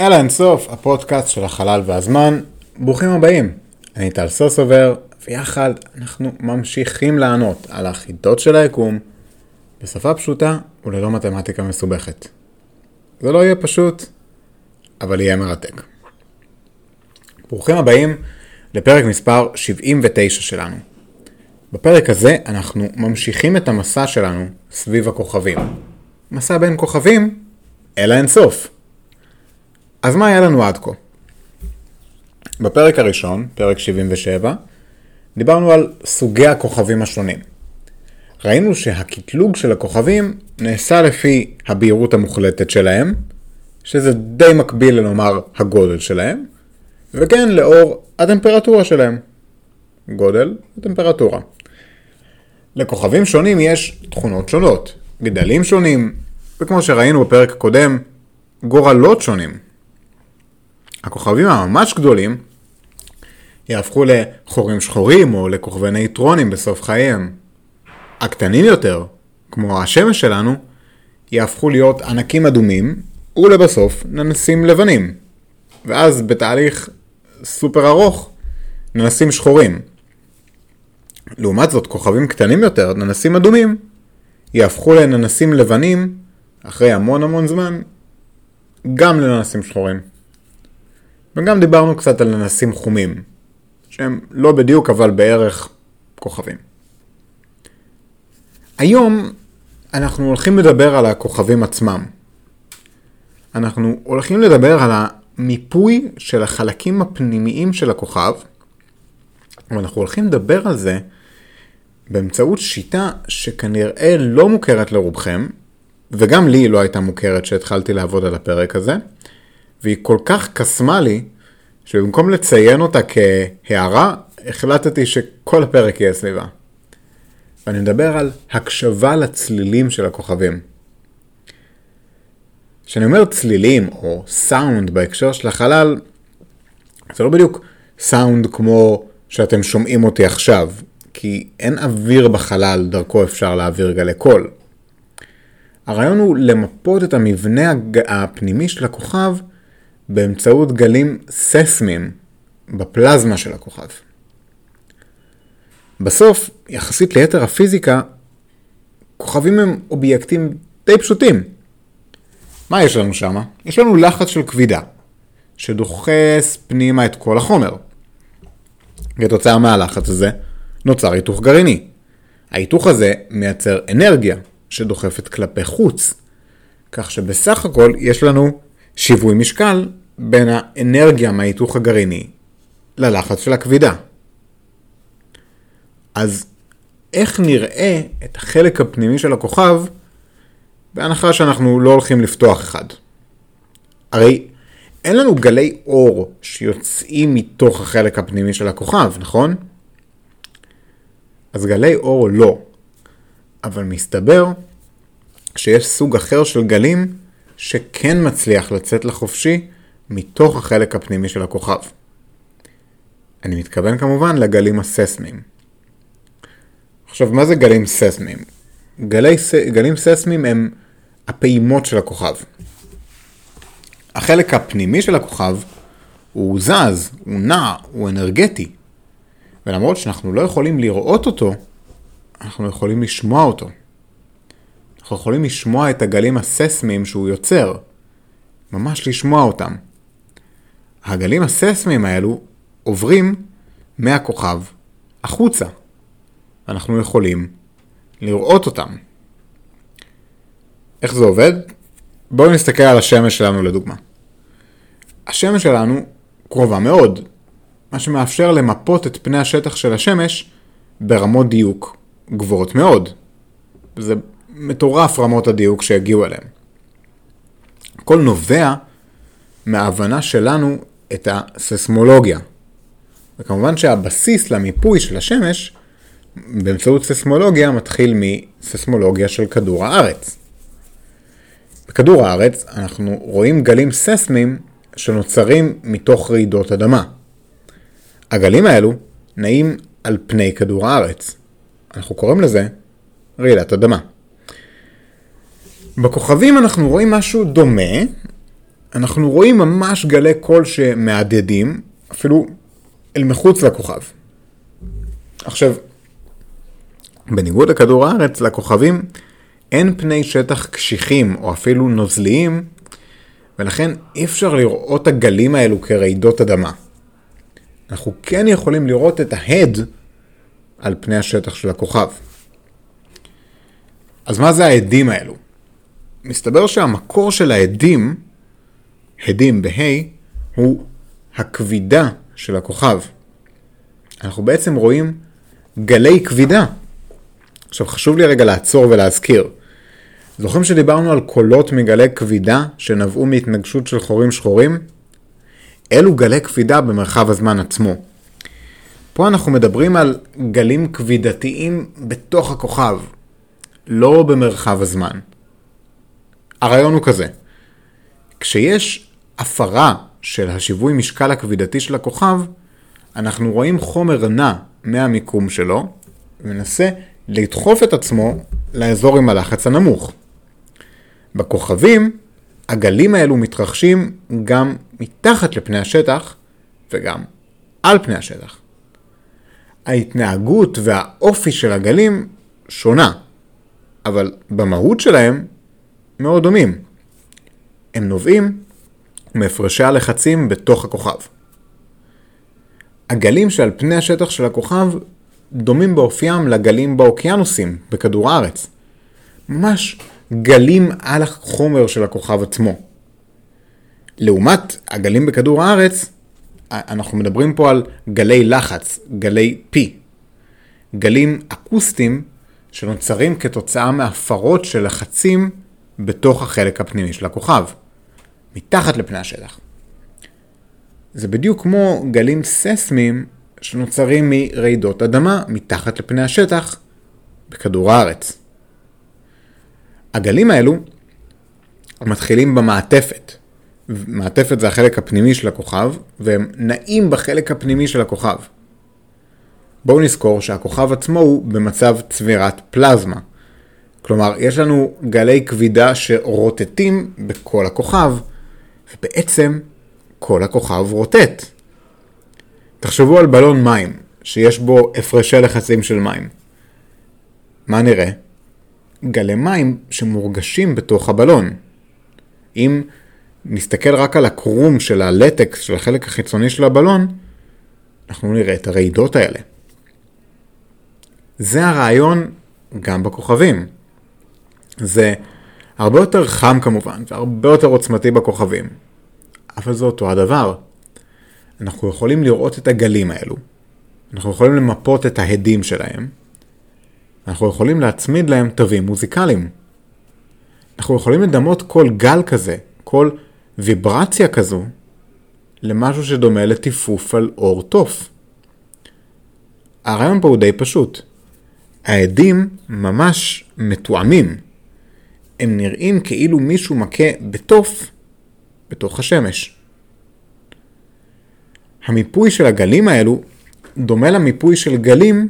אל האינסוף, הפודקאסט של החלל והזמן. ברוכים הבאים. אני טל סוסובר, ויחד אנחנו ממשיכים לענות על החידות של היקום בשפה פשוטה וללא מתמטיקה מסובכת. זה לא יהיה פשוט, אבל יהיה מרתק. ברוכים הבאים לפרק מספר 79 שלנו. בפרק הזה אנחנו ממשיכים את המסע שלנו סביב הכוכבים. מסע בין כוכבים אל האינסוף. אז מה היה לנו עד כה? בפרק הראשון, פרק 77, דיברנו על סוגי הכוכבים השונים. ראינו שהקטלוג של הכוכבים נעשה לפי הבהירות המוחלטת שלהם, שזה די מקביל לנאמר הגודל שלהם, וכן לאור הטמפרטורה שלהם. גודל וטמפרטורה. לכוכבים שונים יש תכונות שונות, גדלים שונים, וכמו שראינו בפרק הקודם, גורלות שונים. הכוכבים הממש גדולים יהפכו לחורים שחורים או לכוכבי נייטרונים בסוף חייהם. הקטנים יותר, כמו השמש שלנו, יהפכו להיות ענקים אדומים ולבסוף ננסים לבנים. ואז בתהליך סופר ארוך ננסים שחורים. לעומת זאת, כוכבים קטנים יותר, ננסים אדומים, יהפכו לננסים לבנים אחרי המון המון זמן, גם לננסים שחורים. וגם דיברנו קצת על ננסים חומים, שהם לא בדיוק אבל בערך כוכבים. היום אנחנו הולכים לדבר על הכוכבים עצמם. אנחנו הולכים לדבר על המיפוי של החלקים הפנימיים של הכוכב, ואנחנו הולכים לדבר על זה באמצעות שיטה שכנראה לא מוכרת לרובכם, וגם לי לא הייתה מוכרת כשהתחלתי לעבוד על הפרק הזה, והיא כל כך קסמה לי, שבמקום לציין אותה כהערה, החלטתי שכל הפרק יהיה סביבה. ואני מדבר על הקשבה לצלילים של הכוכבים. כשאני אומר צלילים או סאונד בהקשר של החלל, זה לא בדיוק סאונד כמו שאתם שומעים אותי עכשיו, כי אין אוויר בחלל דרכו אפשר להעביר גלי קול. הרעיון הוא למפות את המבנה הפנימי של הכוכב באמצעות גלים ססמיים בפלזמה של הכוכב. בסוף, יחסית ליתר הפיזיקה, כוכבים הם אובייקטים די פשוטים. מה יש לנו שם? יש לנו לחץ של כבידה, שדוחס פנימה את כל החומר. כתוצאה מהלחץ הזה, נוצר היתוך גרעיני. ההיתוך הזה מייצר אנרגיה שדוחפת כלפי חוץ, כך שבסך הכל יש לנו שיווי משקל בין האנרגיה מההיתוך הגרעיני ללחץ של הכבידה. אז איך נראה את החלק הפנימי של הכוכב בהנחה שאנחנו לא הולכים לפתוח אחד? הרי אין לנו גלי אור שיוצאים מתוך החלק הפנימי של הכוכב, נכון? אז גלי אור לא. אבל מסתבר שיש סוג אחר של גלים שכן מצליח לצאת לחופשי מתוך החלק הפנימי של הכוכב. אני מתכוון כמובן לגלים הססמיים. עכשיו, מה זה גלים ססמיים? גלי, גלים ססמיים הם הפעימות של הכוכב. החלק הפנימי של הכוכב הוא זז, הוא נע, הוא אנרגטי. ולמרות שאנחנו לא יכולים לראות אותו, אנחנו יכולים לשמוע אותו. אנחנו יכולים לשמוע את הגלים הססמיים שהוא יוצר. ממש לשמוע אותם. הגלים הססמיים האלו עוברים מהכוכב החוצה. אנחנו יכולים לראות אותם. איך זה עובד? בואו נסתכל על השמש שלנו לדוגמה. השמש שלנו קרובה מאוד, מה שמאפשר למפות את פני השטח של השמש ברמות דיוק גבוהות מאוד. זה מטורף רמות הדיוק שהגיעו אליהם. הכל נובע מההבנה שלנו את הססמולוגיה. וכמובן שהבסיס למיפוי של השמש באמצעות ססמולוגיה מתחיל מססמולוגיה של כדור הארץ. בכדור הארץ אנחנו רואים גלים ססמיים שנוצרים מתוך רעידות אדמה. הגלים האלו נעים על פני כדור הארץ. אנחנו קוראים לזה רעידת אדמה. בכוכבים אנחנו רואים משהו דומה, אנחנו רואים ממש גלי קול שמהדהדים, אפילו אל מחוץ לכוכב. עכשיו, בניגוד לכדור הארץ, לכוכבים אין פני שטח קשיחים או אפילו נוזליים, ולכן אי אפשר לראות את הגלים האלו כרעידות אדמה. אנחנו כן יכולים לראות את ההד על פני השטח של הכוכב. אז מה זה העדים האלו? מסתבר שהמקור של העדים, הדים בה', הוא הכבידה של הכוכב. אנחנו בעצם רואים גלי כבידה. עכשיו חשוב לי רגע לעצור ולהזכיר. זוכרים שדיברנו על קולות מגלי כבידה שנבעו מהתנגשות של חורים שחורים? אלו גלי כבידה במרחב הזמן עצמו. פה אנחנו מדברים על גלים כבידתיים בתוך הכוכב, לא במרחב הזמן. הרעיון הוא כזה, כשיש הפרה של השיווי משקל הכבידתי של הכוכב, אנחנו רואים חומר נע מהמיקום שלו, ומנסה לדחוף את עצמו לאזור עם הלחץ הנמוך. בכוכבים, הגלים האלו מתרחשים גם מתחת לפני השטח וגם על פני השטח. ההתנהגות והאופי של הגלים שונה, אבל במהות שלהם מאוד דומים. הם נובעים מהפרשי הלחצים בתוך הכוכב. הגלים שעל פני השטח של הכוכב דומים באופיים לגלים באוקיינוסים בכדור הארץ. ממש גלים על החומר של הכוכב עצמו. לעומת הגלים בכדור הארץ, אנחנו מדברים פה על גלי לחץ, גלי P. גלים אקוסטיים שנוצרים כתוצאה מהפרות של לחצים בתוך החלק הפנימי של הכוכב, מתחת לפני השטח. זה בדיוק כמו גלים ססמיים שנוצרים מרעידות אדמה מתחת לפני השטח בכדור הארץ. הגלים האלו מתחילים במעטפת. מעטפת זה החלק הפנימי של הכוכב, והם נעים בחלק הפנימי של הכוכב. בואו נזכור שהכוכב עצמו הוא במצב צבירת פלזמה. כלומר, יש לנו גלי כבידה שרוטטים בכל הכוכב, ובעצם כל הכוכב רוטט. תחשבו על בלון מים, שיש בו הפרשי לחצים של מים. מה נראה? גלי מים שמורגשים בתוך הבלון. אם נסתכל רק על הקרום של הלטקס של החלק החיצוני של הבלון, אנחנו נראה את הרעידות האלה. זה הרעיון גם בכוכבים. זה הרבה יותר חם כמובן, והרבה יותר עוצמתי בכוכבים, אבל זה אותו הדבר. אנחנו יכולים לראות את הגלים האלו, אנחנו יכולים למפות את ההדים שלהם, אנחנו יכולים להצמיד להם תווים מוזיקליים. אנחנו יכולים לדמות כל גל כזה, כל ויברציה כזו, למשהו שדומה לטיפוף על אור תוף. הרעיון פה הוא די פשוט. העדים ממש מתואמים. הם נראים כאילו מישהו מכה בתוף בתוך השמש. המיפוי של הגלים האלו דומה למיפוי של גלים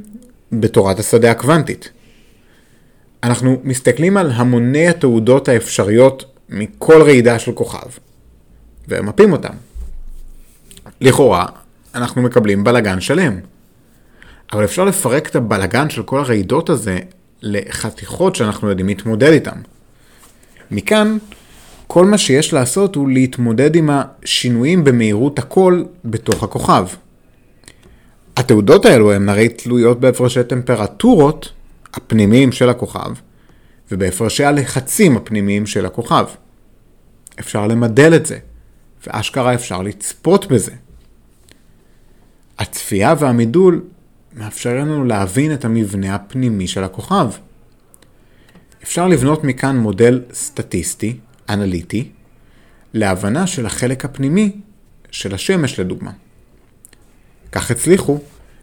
בתורת השדה הקוונטית. אנחנו מסתכלים על המוני התעודות האפשריות מכל רעידה של כוכב, ומפים אותם. לכאורה, אנחנו מקבלים בלגן שלם. אבל אפשר לפרק את הבלגן של כל הרעידות הזה לחתיכות שאנחנו יודעים להתמודד איתן. מכאן, כל מה שיש לעשות הוא להתמודד עם השינויים במהירות הקול בתוך הכוכב. התעודות האלו הן הרי תלויות בהפרשי טמפרטורות הפנימיים של הכוכב, ובהפרשי הלחצים הפנימיים של הכוכב. אפשר למדל את זה, ואשכרה אפשר לצפות בזה. הצפייה והמידול מאפשר לנו להבין את המבנה הפנימי של הכוכב. אפשר לבנות מכאן מודל סטטיסטי, אנליטי, להבנה של החלק הפנימי של השמש לדוגמה. כך הצליחו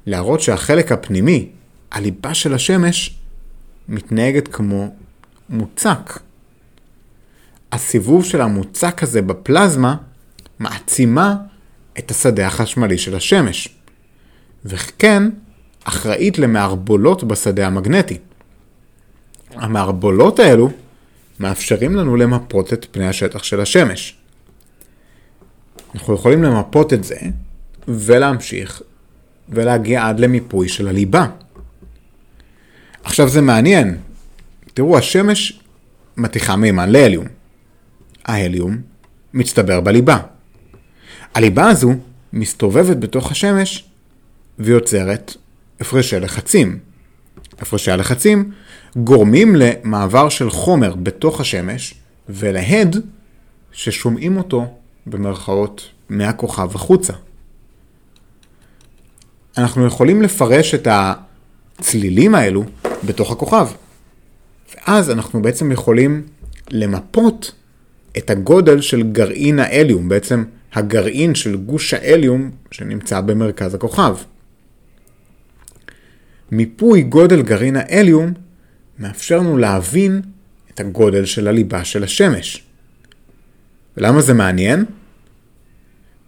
להראות שהחלק הפנימי, הליבה של השמש, מתנהגת כמו מוצק. הסיבוב של המוצק הזה בפלזמה מעצימה את השדה החשמלי של השמש, וכן אחראית למערבולות בשדה המגנטי. המערבולות האלו מאפשרים לנו למפות את פני השטח של השמש. אנחנו יכולים למפות את זה ולהמשיך ולהגיע עד למיפוי של הליבה. עכשיו זה מעניין, תראו, השמש מתיחה מימן להליום. ההליום מצטבר בליבה. הליבה הזו מסתובבת בתוך השמש ויוצרת הפרשי לחצים. הפרשי הלחצים גורמים למעבר של חומר בתוך השמש ולהד ששומעים אותו במרכאות מהכוכב החוצה. אנחנו יכולים לפרש את הצלילים האלו בתוך הכוכב. ואז אנחנו בעצם יכולים למפות את הגודל של גרעין ההליום, בעצם הגרעין של גוש ההליום שנמצא במרכז הכוכב. מיפוי גודל גרעין ההליום מאפשר לנו להבין את הגודל של הליבה של השמש. ולמה זה מעניין?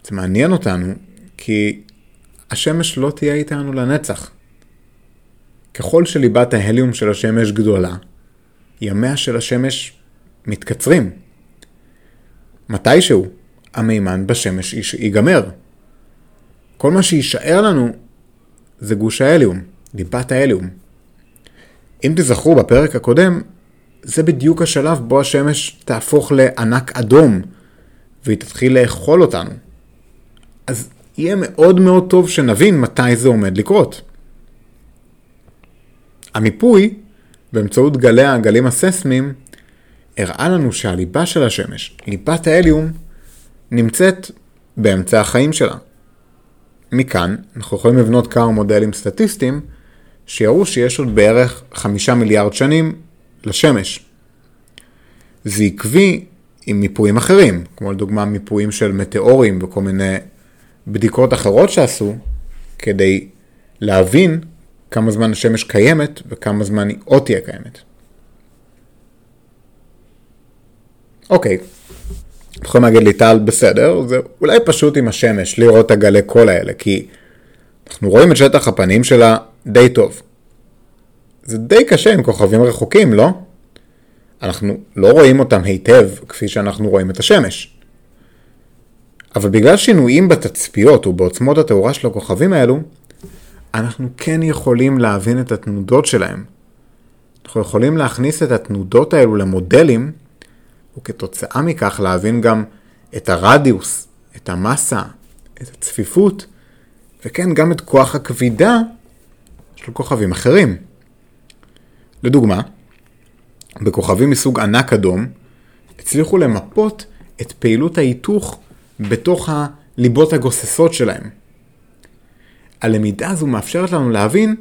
זה מעניין אותנו כי השמש לא תהיה איתנו לנצח. ככל שליבת ההליום של השמש גדולה, ימיה של השמש מתקצרים. מתישהו המימן בשמש ייגמר. כל מה שיישאר לנו זה גוש ההליום, ליבת ההליום. אם תזכרו בפרק הקודם, זה בדיוק השלב בו השמש תהפוך לענק אדום, והיא תתחיל לאכול אותנו. אז יהיה מאוד מאוד טוב שנבין מתי זה עומד לקרות. המיפוי, באמצעות גלי הגלים הססמיים, הראה לנו שהליבה של השמש, ליבת ההליום, נמצאת באמצע החיים שלה. מכאן אנחנו יכולים לבנות כמה מודלים סטטיסטיים שיראו שיש עוד בערך חמישה מיליארד שנים לשמש. זה עקבי עם מיפויים אחרים, כמו לדוגמה מיפויים של מטאורים וכל מיני בדיקות אחרות שעשו, כדי להבין כמה זמן השמש קיימת וכמה זמן היא עוד תהיה קיימת. אוקיי, יכולים להגיד לי טל בסדר, זה אולי פשוט עם השמש לראות את הגלי קול האלה, כי אנחנו רואים את שטח הפנים שלה די טוב. זה די קשה עם כוכבים רחוקים, לא? אנחנו לא רואים אותם היטב כפי שאנחנו רואים את השמש. אבל בגלל שינויים בתצפיות ובעוצמות התאורה של הכוכבים האלו, אנחנו כן יכולים להבין את התנודות שלהם. אנחנו יכולים להכניס את התנודות האלו למודלים, וכתוצאה מכך להבין גם את הרדיוס, את המסה, את הצפיפות, וכן גם את כוח הכבידה של כוכבים אחרים. לדוגמה, בכוכבים מסוג ענק אדום, הצליחו למפות את פעילות ההיתוך בתוך הליבות הגוססות שלהם. הלמידה הזו מאפשרת לנו להבין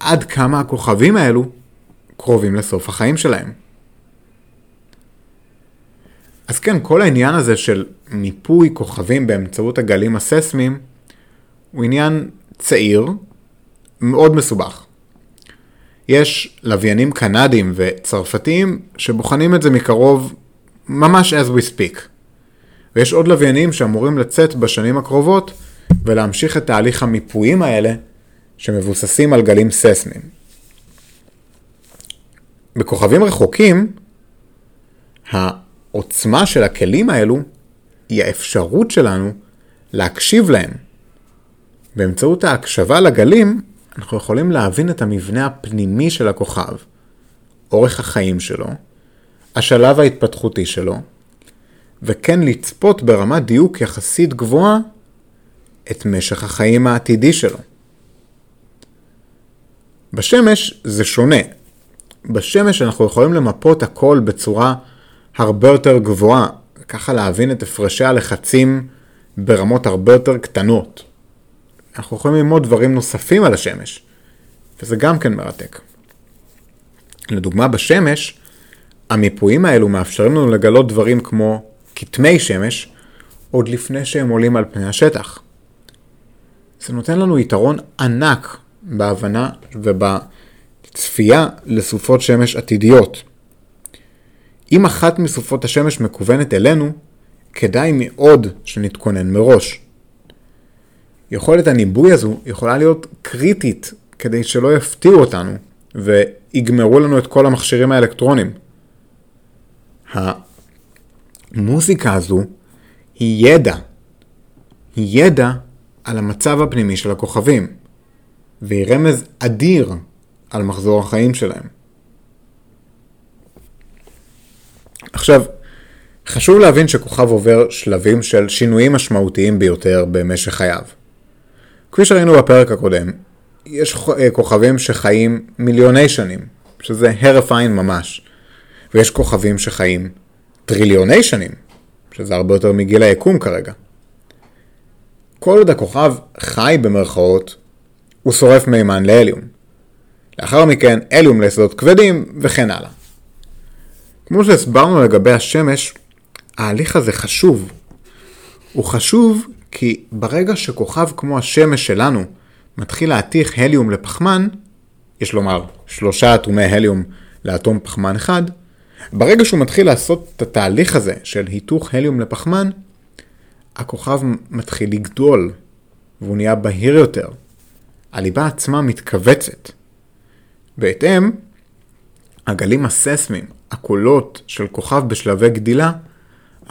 עד כמה הכוכבים האלו קרובים לסוף החיים שלהם. אז כן, כל העניין הזה של מיפוי כוכבים באמצעות הגלים הססמיים הוא עניין צעיר, מאוד מסובך. יש לוויינים קנדים וצרפתיים שבוחנים את זה מקרוב ממש as we speak. ויש עוד לוויינים שאמורים לצאת בשנים הקרובות ולהמשיך את תהליך המיפויים האלה שמבוססים על גלים ססמיים. בכוכבים רחוקים, העוצמה של הכלים האלו היא האפשרות שלנו להקשיב להם. באמצעות ההקשבה לגלים, אנחנו יכולים להבין את המבנה הפנימי של הכוכב, אורך החיים שלו, השלב ההתפתחותי שלו, וכן לצפות ברמת דיוק יחסית גבוהה את משך החיים העתידי שלו. בשמש זה שונה. בשמש אנחנו יכולים למפות הכל בצורה הרבה יותר גבוהה, ככה להבין את הפרשי הלחצים ברמות הרבה יותר קטנות. אנחנו יכולים ללמוד דברים נוספים על השמש, וזה גם כן מרתק. לדוגמה, בשמש, המיפויים האלו מאפשרים לנו לגלות דברים כמו כתמי שמש, עוד לפני שהם עולים על פני השטח. זה נותן לנו יתרון ענק בהבנה ובצפייה לסופות שמש עתידיות. אם אחת מסופות השמש מכוונת אלינו, כדאי מאוד שנתכונן מראש. יכולת הניבוי הזו יכולה להיות קריטית כדי שלא יפתיעו אותנו ויגמרו לנו את כל המכשירים האלקטרונים. המוזיקה הזו היא ידע ידע על המצב הפנימי של הכוכבים, והיא רמז אדיר על מחזור החיים שלהם. עכשיו, חשוב להבין שכוכב עובר שלבים של שינויים משמעותיים ביותר במשך חייו. כפי שראינו בפרק הקודם, יש אה, כוכבים שחיים מיליוני שנים, שזה הרף עין ממש, ויש כוכבים שחיים טריליוני שנים, שזה הרבה יותר מגיל היקום כרגע. כל עוד הכוכב חי במרכאות, הוא שורף מימן להליום. לאחר מכן הליום ליסודות כבדים וכן הלאה. כמו שהסברנו לגבי השמש, ההליך הזה חשוב. הוא חשוב כי ברגע שכוכב כמו השמש שלנו מתחיל להתיך הליום לפחמן, יש לומר שלושה אטומי הליום לאטום פחמן אחד, ברגע שהוא מתחיל לעשות את התהליך הזה של היתוך הליום לפחמן, הכוכב מתחיל לגדול, והוא נהיה בהיר יותר. הליבה עצמה מתכווצת. בהתאם, הגלים הססמיים, הקולות של כוכב בשלבי גדילה,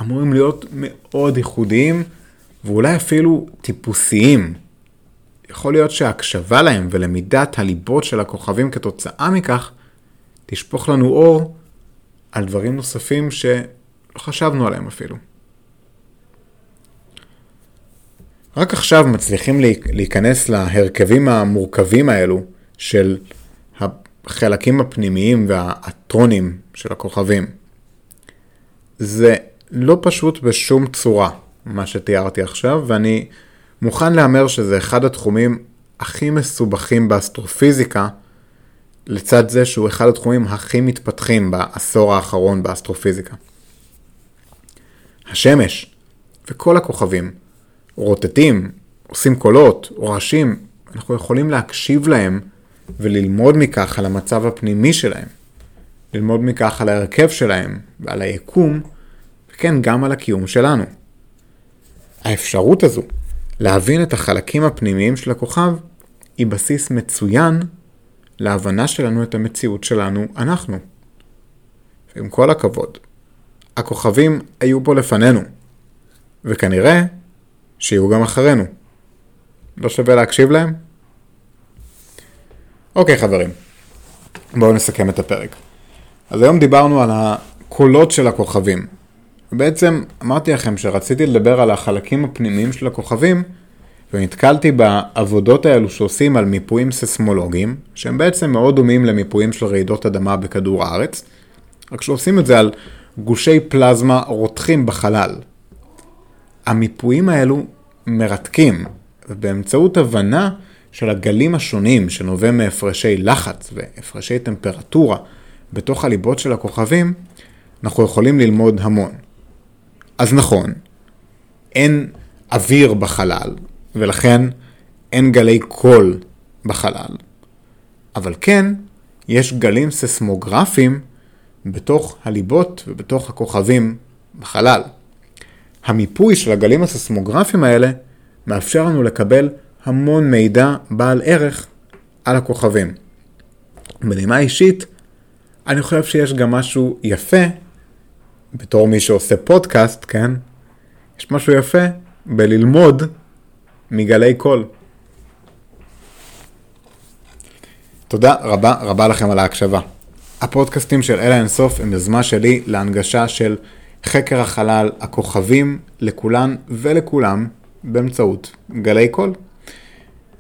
אמורים להיות מאוד ייחודיים ואולי אפילו טיפוסיים. יכול להיות שההקשבה להם ולמידת הליבות של הכוכבים כתוצאה מכך תשפוך לנו אור על דברים נוספים שלא חשבנו עליהם אפילו. רק עכשיו מצליחים להיכנס להרכבים המורכבים האלו של החלקים הפנימיים והאטרונים של הכוכבים. זה לא פשוט בשום צורה, מה שתיארתי עכשיו, ואני מוכן להמר שזה אחד התחומים הכי מסובכים באסטרופיזיקה, לצד זה שהוא אחד התחומים הכי מתפתחים בעשור האחרון באסטרופיזיקה. השמש וכל הכוכבים רוטטים, עושים קולות, רועשים, אנחנו יכולים להקשיב להם וללמוד מכך על המצב הפנימי שלהם. ללמוד מכך על ההרכב שלהם ועל היקום, וכן גם על הקיום שלנו. האפשרות הזו להבין את החלקים הפנימיים של הכוכב היא בסיס מצוין להבנה שלנו את המציאות שלנו אנחנו. ועם כל הכבוד, הכוכבים היו פה לפנינו, וכנראה שיהיו גם אחרינו. לא שווה להקשיב להם? אוקיי חברים, בואו נסכם את הפרק. אז היום דיברנו על הקולות של הכוכבים. בעצם אמרתי לכם שרציתי לדבר על החלקים הפנימיים של הכוכבים, ונתקלתי בעבודות האלו שעושים על מיפויים ססמולוגיים, שהם בעצם מאוד דומים למיפויים של רעידות אדמה בכדור הארץ, רק שעושים את זה על גושי פלזמה רותחים בחלל. המיפויים האלו מרתקים, ובאמצעות הבנה של הגלים השונים שנובע מהפרשי לחץ והפרשי טמפרטורה בתוך הליבות של הכוכבים, אנחנו יכולים ללמוד המון. אז נכון, אין אוויר בחלל, ולכן אין גלי קול בחלל. אבל כן, יש גלים ססמוגרפיים בתוך הליבות ובתוך הכוכבים בחלל. המיפוי של הגלים הססמוגרפיים האלה מאפשר לנו לקבל המון מידע בעל ערך על הכוכבים. בנימה אישית, אני חושב שיש גם משהו יפה, בתור מי שעושה פודקאסט, כן? יש משהו יפה בללמוד מגלי קול. תודה רבה רבה לכם על ההקשבה. הפודקאסטים של אלה אינסוף הם יוזמה שלי להנגשה של חקר החלל, הכוכבים, לכולן ולכולם באמצעות גלי קול.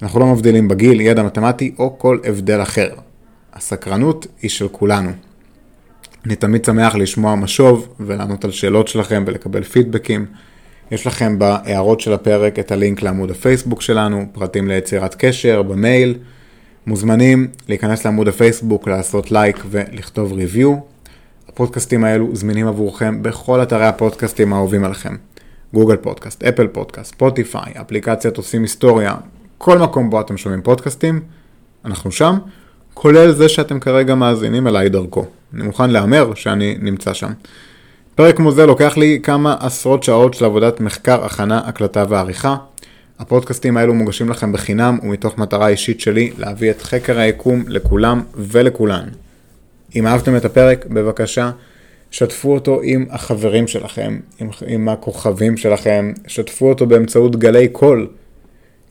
אנחנו לא מבדילים בגיל, ידע מתמטי או כל הבדל אחר. הסקרנות היא של כולנו. אני תמיד שמח לשמוע משוב ולענות על שאלות שלכם ולקבל פידבקים. יש לכם בהערות של הפרק את הלינק לעמוד הפייסבוק שלנו, פרטים ליצירת קשר, במייל. מוזמנים להיכנס לעמוד הפייסבוק, לעשות לייק ולכתוב review. הפודקאסטים האלו זמינים עבורכם בכל אתרי הפודקאסטים האהובים עליכם. גוגל פודקאסט, אפל פודקאסט, ספוטיפיי, אפליקציית עושים היסטוריה, כל מקום בו אתם שומעים פודקאסטים, אנחנו שם, כולל זה שאתם כרגע מאזינים אליי דרכו. אני מוכן להמר שאני נמצא שם. פרק כמו זה לוקח לי כמה עשרות שעות של עבודת מחקר, הכנה, הקלטה ועריכה. הפודקאסטים האלו מוגשים לכם בחינם ומתוך מטרה אישית שלי להביא את חקר היקום לכולם ולכולן. אם אהבתם את הפרק, בבקשה, שתפו אותו עם החברים שלכם, עם, עם הכוכבים שלכם, שתפו אותו באמצעות גלי קול.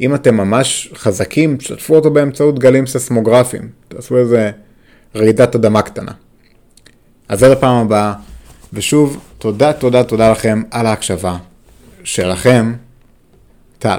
אם אתם ממש חזקים, שתפו אותו באמצעות גלים ססמוגרפיים. תעשו איזה רעידת אדמה קטנה. אז זה לפעם הבאה, ושוב, תודה, תודה, תודה לכם על ההקשבה שלכם, טל.